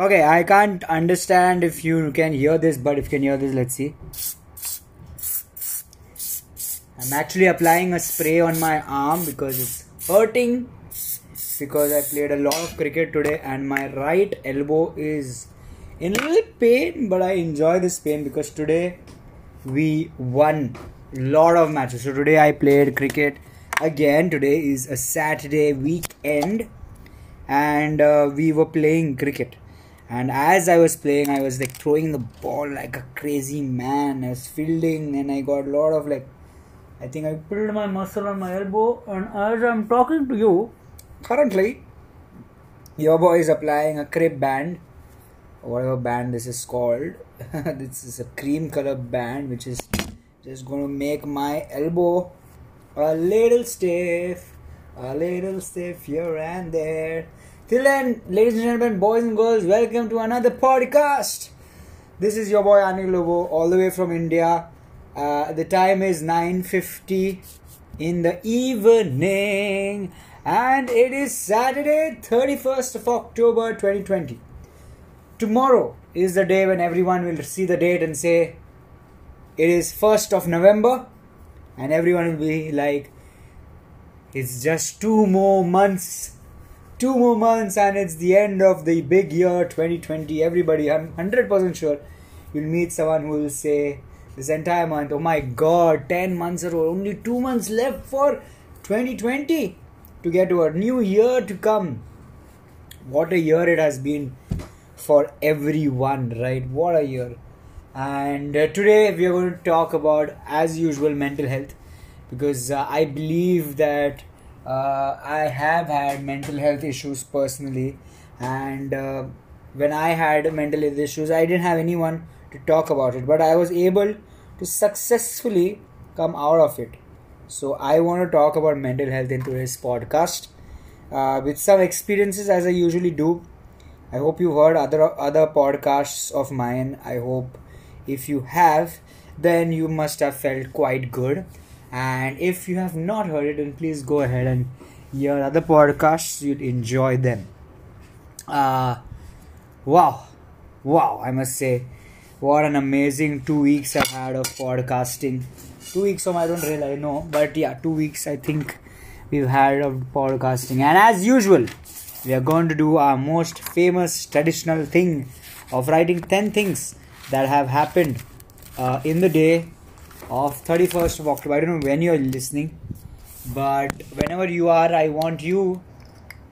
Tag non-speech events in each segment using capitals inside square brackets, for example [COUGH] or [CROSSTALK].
Okay, I can't understand if you can hear this, but if you can hear this, let's see. I'm actually applying a spray on my arm because it's hurting because I played a lot of cricket today and my right elbow is in a little pain, but I enjoy this pain because today we won a lot of matches. So today I played cricket again. Today is a Saturday weekend and uh, we were playing cricket and as I was playing, I was like throwing the ball like a crazy man. I was fielding, and I got a lot of like, I think I pulled my muscle on my elbow. And as I'm talking to you, currently, your boy is applying a crib band, whatever band this is called. [LAUGHS] this is a cream color band, which is just to make my elbow a little stiff, a little stiff here and there Till then, ladies and gentlemen, boys and girls, welcome to another podcast. This is your boy Anil Lobo, all the way from India. Uh, the time is 9.50 in the evening and it is Saturday, 31st of October 2020. Tomorrow is the day when everyone will see the date and say it is 1st of November and everyone will be like, it's just two more months two more months and it's the end of the big year 2020 everybody i'm 100% sure you'll meet someone who will say this entire month oh my god 10 months are only 2 months left for 2020 to get to a new year to come. What a year it has been for everyone right? What a year. And uh, today we are going to talk about as usual mental health. Because uh, i believe that uh, I have had mental health issues personally, and uh, when I had mental health issues, I didn't have anyone to talk about it, but I was able to successfully come out of it. So I want to talk about mental health in today's podcast uh, with some experiences as I usually do. I hope you've heard other other podcasts of mine. I hope if you have, then you must have felt quite good and if you have not heard it, then please go ahead and hear other podcasts. You'd enjoy them. Uh, wow, wow! I must say, what an amazing two weeks I've had of podcasting. Two weeks, so I don't really know, but yeah, two weeks I think we've had of podcasting. And as usual, we are going to do our most famous traditional thing of writing 10 things that have happened uh, in the day of 31st of October. I don't know when you're listening, but whenever you are, I want you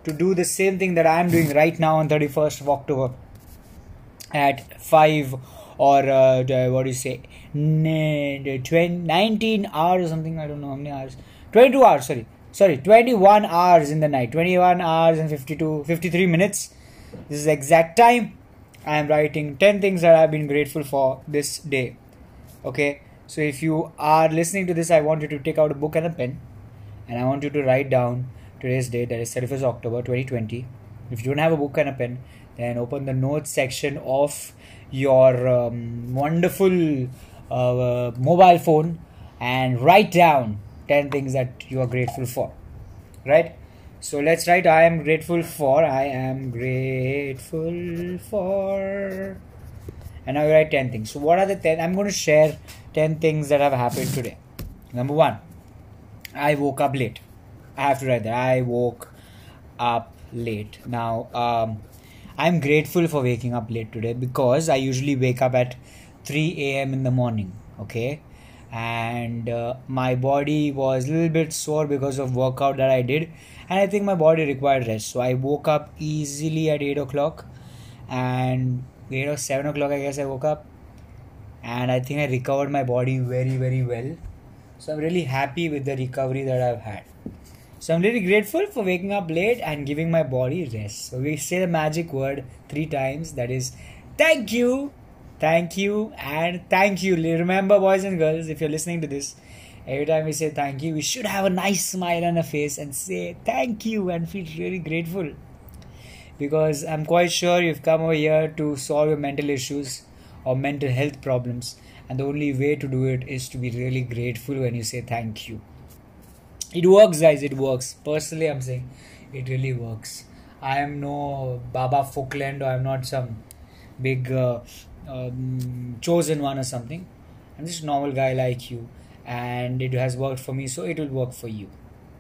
to do the same thing that I am doing right now on 31st of October at 5 or uh, what do you say? 19 hours or something I don't know how many hours. 22 hours sorry. Sorry 21 hours in the night. 21 hours and 52 53 minutes. This is exact time. I am writing 10 things that I've been grateful for this day. Okay so if you are listening to this, I want you to take out a book and a pen, and I want you to write down today's date, that is 31st October 2020. If you don't have a book and a pen, then open the notes section of your um, wonderful uh, mobile phone and write down 10 things that you are grateful for. Right? So let's write I am grateful for. I am grateful for. And now you write 10 things. So, what are the 10? I'm going to share 10 things that have happened today. Number one, I woke up late. I have to write that. I woke up late. Now, um, I'm grateful for waking up late today because I usually wake up at 3 a.m. in the morning. Okay. And uh, my body was a little bit sore because of workout that I did, and I think my body required rest. So I woke up easily at 8 o'clock, and you know, 7 o'clock, I guess I woke up and I think I recovered my body very, very well. So I'm really happy with the recovery that I've had. So I'm really grateful for waking up late and giving my body rest. So we say the magic word three times that is thank you, thank you, and thank you. Remember, boys and girls, if you're listening to this, every time we say thank you, we should have a nice smile on our face and say thank you and feel really grateful. Because I'm quite sure you've come over here to solve your mental issues or mental health problems and the only way to do it is to be really grateful when you say thank you it works guys it works personally i'm saying it really works I am no Baba Falkland or I'm not some big uh, um, chosen one or something. I'm just a normal guy like you, and it has worked for me, so it will work for you.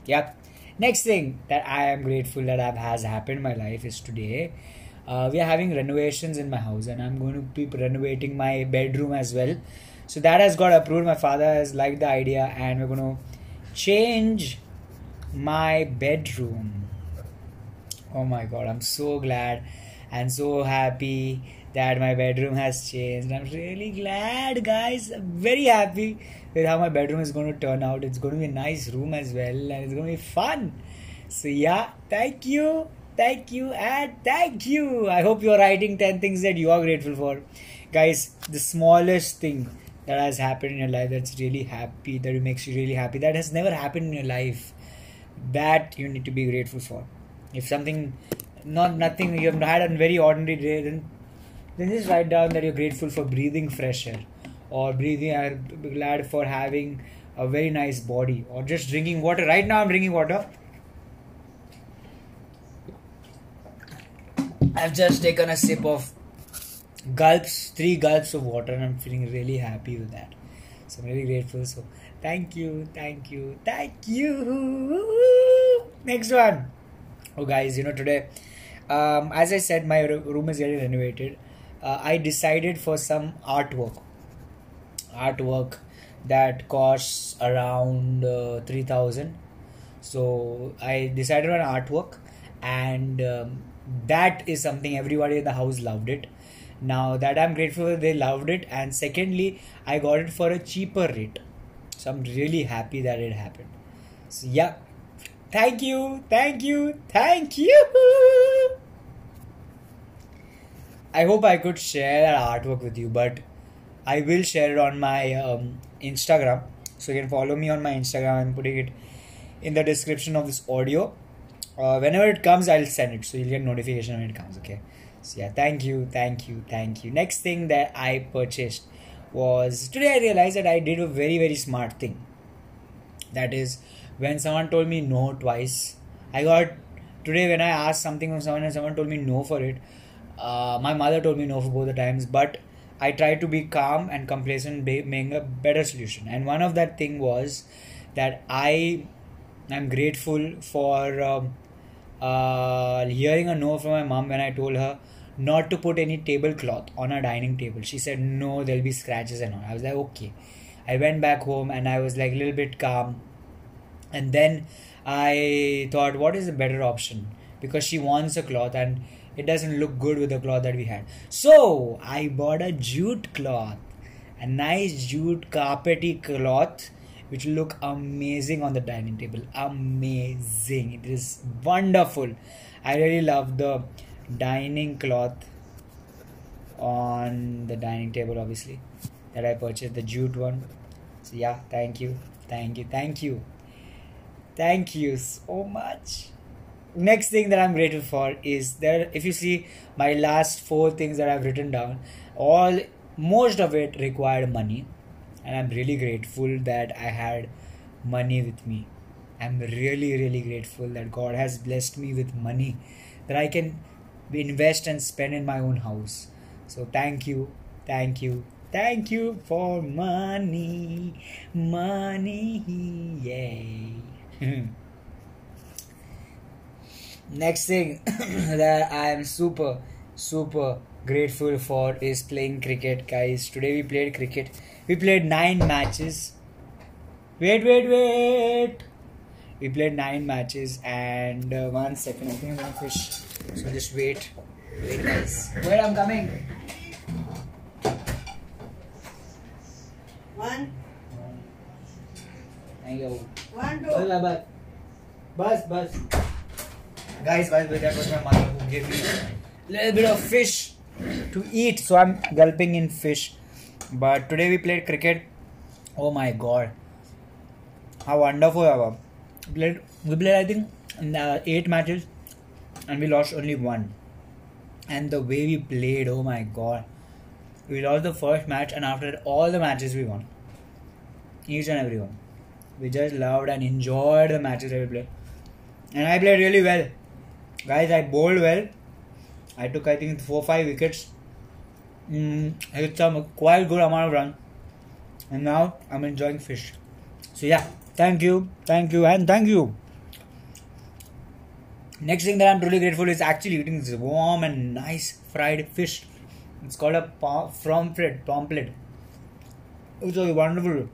Yep. Next thing that I am grateful that have, has happened in my life is today. Uh, we are having renovations in my house, and I'm going to be renovating my bedroom as well. So that has got approved. My father has liked the idea, and we're going to change my bedroom. Oh my god, I'm so glad and so happy that my bedroom has changed. I'm really glad, guys. I'm very happy with how my bedroom is going to turn out. It's going to be a nice room as well, and it's going to be fun. So, yeah, thank you, thank you, and thank you. I hope you're writing 10 things that you are grateful for. Guys, the smallest thing that has happened in your life that's really happy, that makes you really happy, that has never happened in your life, that you need to be grateful for. If something, not nothing, you have had a very ordinary day, then then just write down that you're grateful for breathing fresh air or breathing are glad for having a very nice body or just drinking water right now i'm drinking water i've just taken a sip of gulps three gulps of water and i'm feeling really happy with that. So i'm really grateful. So thank you thank you thank you. Next one. Oh guys you know today um, as i said my room is getting renovated. Uh, I decided for some artwork. Artwork that costs around uh, 3000 so i decided on artwork and um, that is something everybody in the house loved it. Now that i'm grateful they loved it. And secondly i got it for a cheaper rate. So i'm really happy that it happened. So yeah. Thank you. Thank you. Thank you. I hope I could share that artwork with you, but I will share it on my um, Instagram. So you can follow me on my Instagram. I'm putting it in the description of this audio. Uh, whenever it comes, I'll send it, so you'll get notification when it comes. Okay. So yeah, thank you, thank you, thank you. Next thing that I purchased was today. I realized that I did a very very smart thing. That is, when someone told me no twice, I got today when I asked something from someone and someone told me no for it. Uh, my mother told me no for both the times, but I tried to be calm and complacent, making a better solution. And one of that thing was that I am grateful for um, uh, hearing a no from my mom when I told her not to put any tablecloth on our dining table. She said no, there'll be scratches and all. I was like okay. I went back home and I was like a little bit calm. And then I thought, what is a better option? Because she wants a cloth and it doesn't look good with the cloth that we had. So I bought a jute cloth, a nice jute carpety cloth, which will look amazing on the dining table. Amazing! It is wonderful. I really love the dining cloth on the dining table, obviously, that I purchased the jute one. So yeah, thank you, thank you, thank you, thank you so much next thing that I'm grateful for is that if you see my last four things that I've written down, all most of it required money, and I'm really grateful that I had money with me. I'm really, really grateful that God has blessed me with money that I can invest and spend in my own house. So, thank you, thank you, thank you for money, money, yay. [LAUGHS] next thing [COUGHS] that I am super super grateful for is playing cricket, guys. Today we played cricket. We played nine matches. Wait, wait, wait. We played nine matches, and uh, one second, I think I'm gonna fish. So just wait, wait, guys. Wait, I'm coming. One. Thank you. One, two. Bye, bye, bus, bus. Guys, by the way, that was my mother who gave me a little bit of fish to eat. So I'm gulping in fish. But today we played cricket. Oh my god. How wonderful ever. We played, we played I think, uh, eight matches and we lost only one. And the way we played, oh my god. We lost the first match and after all the matches we won. Each and every one. We just loved and enjoyed the matches that we played. And I played really well. Guys, I bowled well. I took, I think, four five wickets. Mm, I hit some quite good amount of run. And now I'm enjoying fish. So yeah, thank you, thank you, and thank you. Next thing that I'm truly grateful is actually eating this warm and nice fried fish. It's called a pomfret, pomfret. It's a wonderful.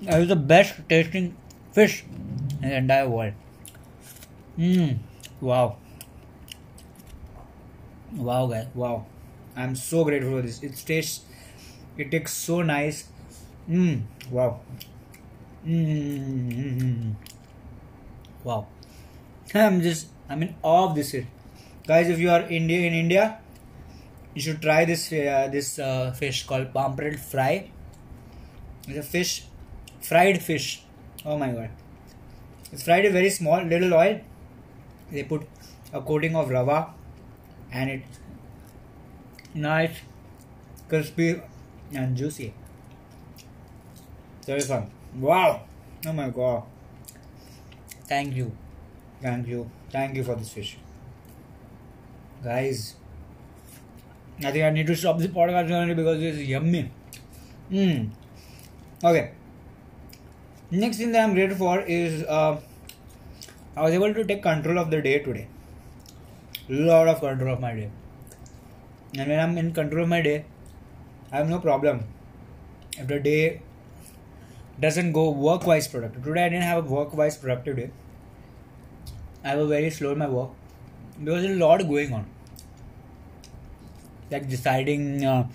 It's the best tasting fish in the entire world. Mmm. Wow. Wow, guys. Wow. I'm so grateful for this. It tastes. It tastes so nice. Mmm. Wow. Mmm. Wow. [LAUGHS] I'm just. I'm in awe of this. Here, guys, if you are India in India, you should try this uh, this uh, fish called pomfret fry. It's a fish, fried fish. Oh my god! It's fried in very small little oil. They put a coating of rava, and it nice, crispy, and juicy. Very fun. Wow! Oh my god! Thank you, thank you, thank you for this fish, guys. I think I need to stop this podcast only because it's yummy. Mm. Okay. Next thing that I'm grateful for is uh, I was able to take control of the day today. Lot of control of my day. And when I'm in control of my day, I have no problem. If the day doesn't go work wise productive. Today I didn't have a work wise productive day. I was very slow in my work. There was a lot going on like deciding uh,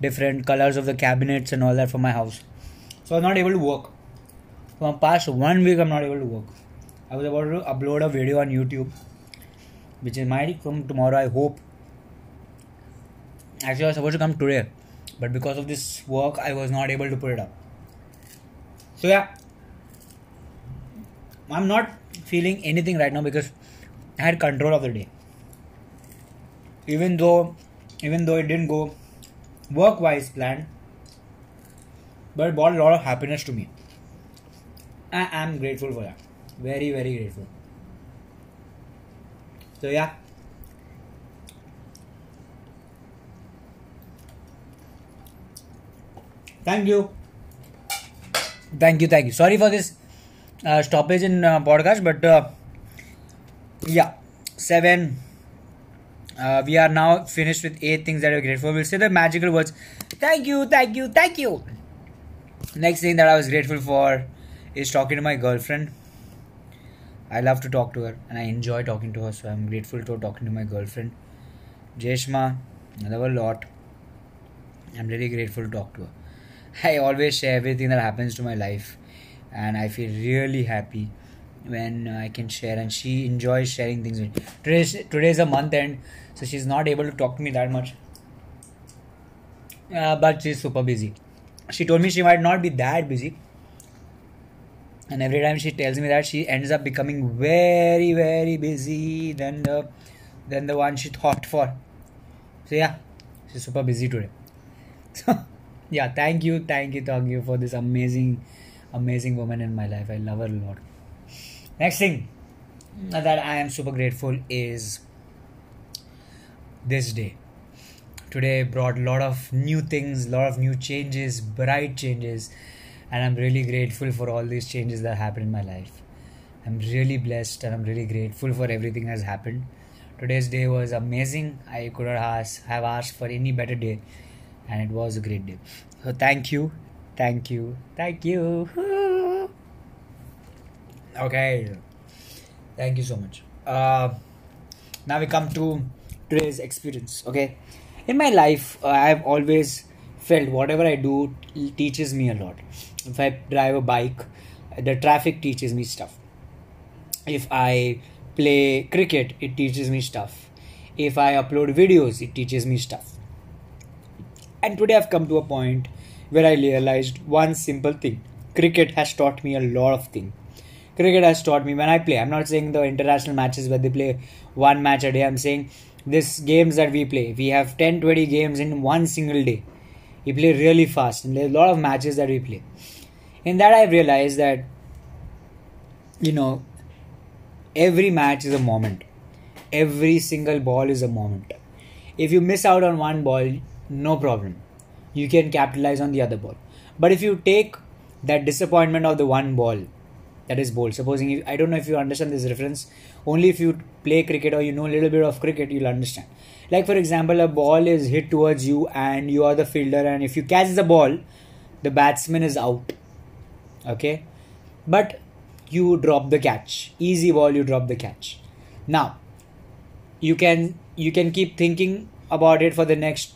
different colors of the cabinets and all that for my house. So I was not able to work. For past one week, I'm not able to work. I was about to upload a video on YouTube, which is might come tomorrow. I hope. Actually, I was supposed to come today, but because of this work, I was not able to put it up. So yeah, I'm not feeling anything right now because I had control of the day. Even though even though it didn't go work wise planned, but it brought a lot of happiness to me. I am grateful for that. Very, very grateful. So, yeah. Thank you. Thank you, thank you. Sorry for this uh, stoppage in uh, podcast, but uh, yeah, seven uh, we are now finished with eight things that we're grateful. We'll say the magical words. Thank you, thank you, thank you. Next thing that I was grateful for is talking to my girlfriend. I love to talk to her and I enjoy talking to her, so I'm grateful to talking to my girlfriend. Jeshma, I love a lot. I'm really grateful to talk to her. [LAUGHS] I always share everything that happens to my life, and I feel really happy when I can share, and she enjoys sharing things. Today's, today's a month end, so she's not able to talk to me that much. Uh, but she's super busy. She told me she might not be that busy. And every time she tells me that, she ends up becoming very, very busy than the than the one she thought for. So yeah, she's super busy today. [LAUGHS] So yeah, thank you, thank you, thank you for this amazing, amazing woman in my life. I love her a lot. Next thing that I am super grateful is this day. Today brought a lot of new things, a lot of new changes, bright changes, and I'm really grateful for all these changes that happened in my life. I'm really blessed and I'm really grateful for everything that's happened. Today's day was amazing. I could have asked, have asked for any better day, and it was a great day. So thank you, thank you, thank you. [LAUGHS] Okay, thank you so much. Uh, now we come to today's experience. Okay, in my life, uh, I've always felt whatever I do teaches me a lot. If I drive a bike, the traffic teaches me stuff. If I play cricket, it teaches me stuff. If I upload videos, it teaches me stuff. And today I've come to a point where I realized one simple thing cricket has taught me a lot of things cricket has taught me when I play. I'm not saying the international matches where they play one match a day. I'm saying this games that we play. We have 10, 20 games in one single day. We play really fast, and there's a lot of matches that we play. In that, I've realized that you know every match is a moment. every single ball is a moment. If you miss out on one ball, no problem. You can capitalize on the other ball. But if you take that disappointment of the one ball that is bowled, supposing I don't know if you understand this reference, only if you play cricket or you know a little bit of cricket, you'll understand. Like, for example, a ball is hit towards you and you are the fielder, and if you catch the ball, the batsman is out. Okay, but you drop the catch. Easy ball, you drop the catch. Now, you can you can keep thinking about it for the next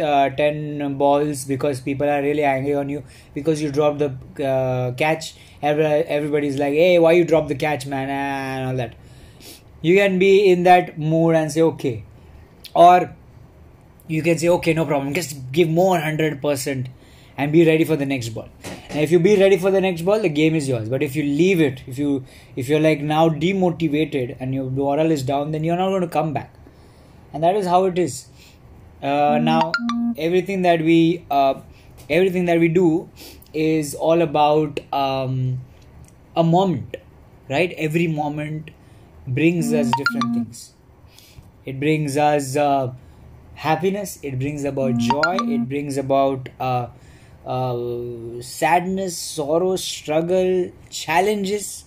uh, 10 balls because people are really angry on you because you dropped the uh, catch. Everybody's like hey why you drop the catch man? And all that. You can be in that mood and say okay. Or you can say okay no problem. Just give more 100% and be ready for the next ball. And if you be ready for the next ball the game is yours. But if you leave it if you if you're like now demotivated and your morale is down then you're not going to come back. And that is how it is uh, now everything that we uh, everything that we do is all about um, a moment right? Every moment brings us different things. It brings us uh, happiness it brings about joy it brings about uh, uh, sadness sorrow struggle challenges.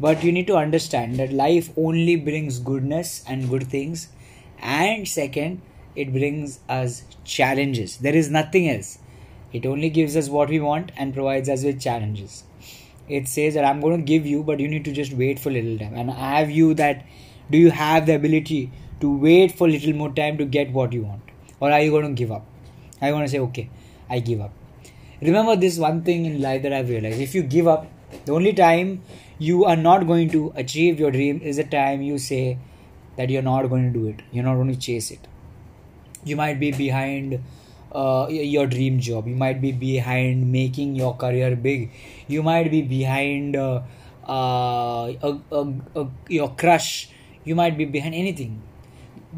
But you need to understand that life only brings goodness and good things. And second it brings us challenges. There is nothing else. It only gives us what we want and provides us with challenges. It says that I'm going to give you, but you need to just wait for a little time. And I have you that do you have the ability to wait for a little more time to get what you want? Or are you going to give up? Are you going to say, okay, I give up? Remember this one thing in life that I've realized if you give up, the only time you are not going to achieve your dream is the time you say that you're not going to do it, you're not going to chase it you might be behind uh, your dream job. You might be behind making your career big. You might be behind uh, uh, your crush. You might be behind anything.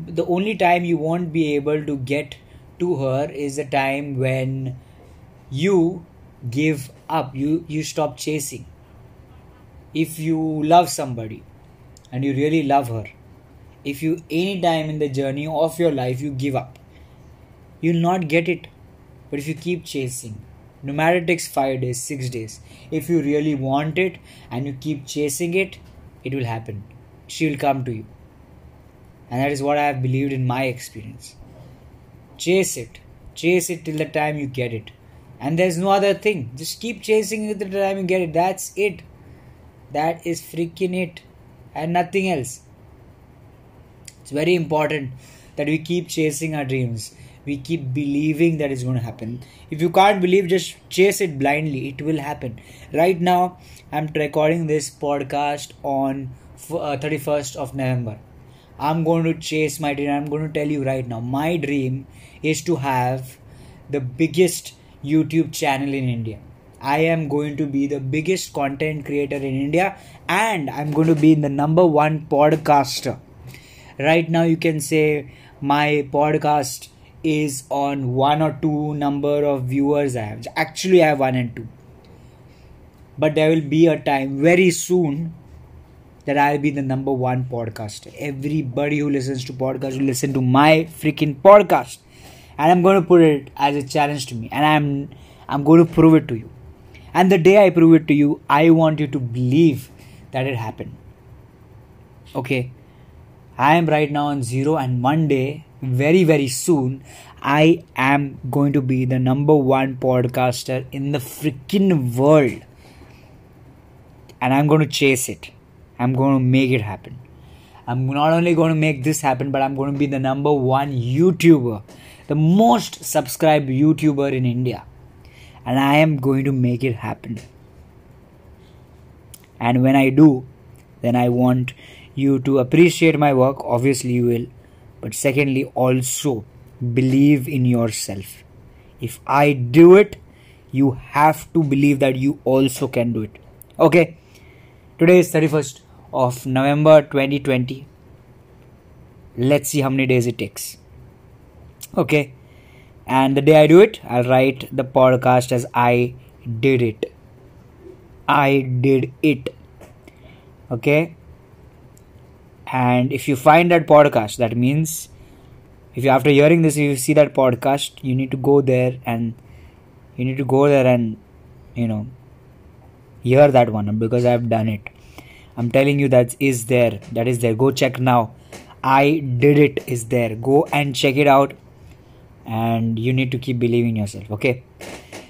The only time you won't be able to get to her is the time when you give up. You you stop chasing. If you love somebody and you really love her if you any time in the journey of your life you give up you'll not get it. But if you keep chasing no matter it takes 5 days 6 days if you really want it and you keep chasing it it will happen. She will come to you. And that is what i have believed in my experience. Chase it. Chase it till the time you get it. And there's no other thing. Just keep chasing it till the time you get it. That's it. That is freaking it. And nothing else it's very important that we keep chasing our dreams. We keep believing that it's going to happen. If you can't believe, just chase it blindly. It will happen. Right now, I'm recording this podcast on uh, 31st of November. I'm going to chase my dream. I'm going to tell you right now. My dream is to have the biggest YouTube channel in India. I am going to be the biggest content creator in India and I'm going to be the number one podcaster right now you can say my podcast is on one or two number of viewers i have. Actually i have one and two. But there will be a time very soon that i'll be the number one podcaster. Everybody who listens to podcast will listen to my freaking podcast. And i'm going to put it as a challenge to me. And i'm i'm going to prove it to you. And the day i prove it to you i want you to believe that it happened. Okay I am right now on zero, and one day, very, very soon, I am going to be the number one podcaster in the freaking world. And I'm going to chase it. I'm going to make it happen. I'm not only going to make this happen, but I'm going to be the number one YouTuber, the most subscribed YouTuber in India. And I am going to make it happen. And when I do, then I want you to appreciate my work, obviously you will. But secondly, also believe in yourself. If I do it, you have to believe that you also can do it. Okay, today is 31st of November 2020. Let's see how many days it takes. Okay, and the day I do it, I'll write the podcast as I did it. I did it. Okay and if you find that podcast that means if you after hearing this you see that podcast you need to go there and you need to go there and you know hear that one um, because i've done it. I'm telling you that is there. That is there. Go check now. I did it. Is there. Go and check it out. And you need to keep believing yourself. Okay?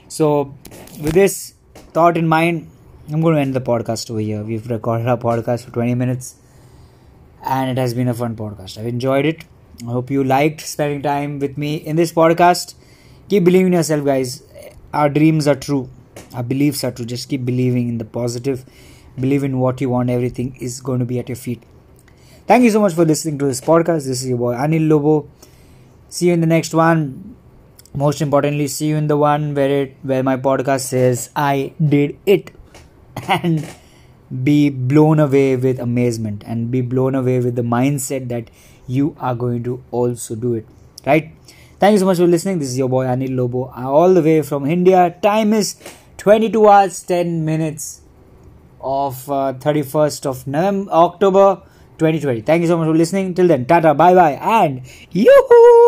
So with this thought in mind i'm going to end the podcast over here. We've recorded our podcast for 20 minutes and it has been a fun podcast i've enjoyed it I hope you liked spending time with me in this podcast. Keep believing in yourself, guys. Our dreams are true. Our beliefs are true. Just keep believing in the positive. Believe in what you want. Everything is going to be at your feet. Thank you so much for listening to this podcast. This is your boy Anil Lobo. See you in the next one. Most importantly, see you in the one where it where my podcast says I did it. [LAUGHS] And be blown away with amazement and be blown away with the mindset that you are going to also do it right? Thank you so much for listening. This is your boy anil lobo all the way from india. Time is 22 hours 10 minutes of uh, 31st of november october 2020 thank you so much for listening. Till then tata bye bye and yoo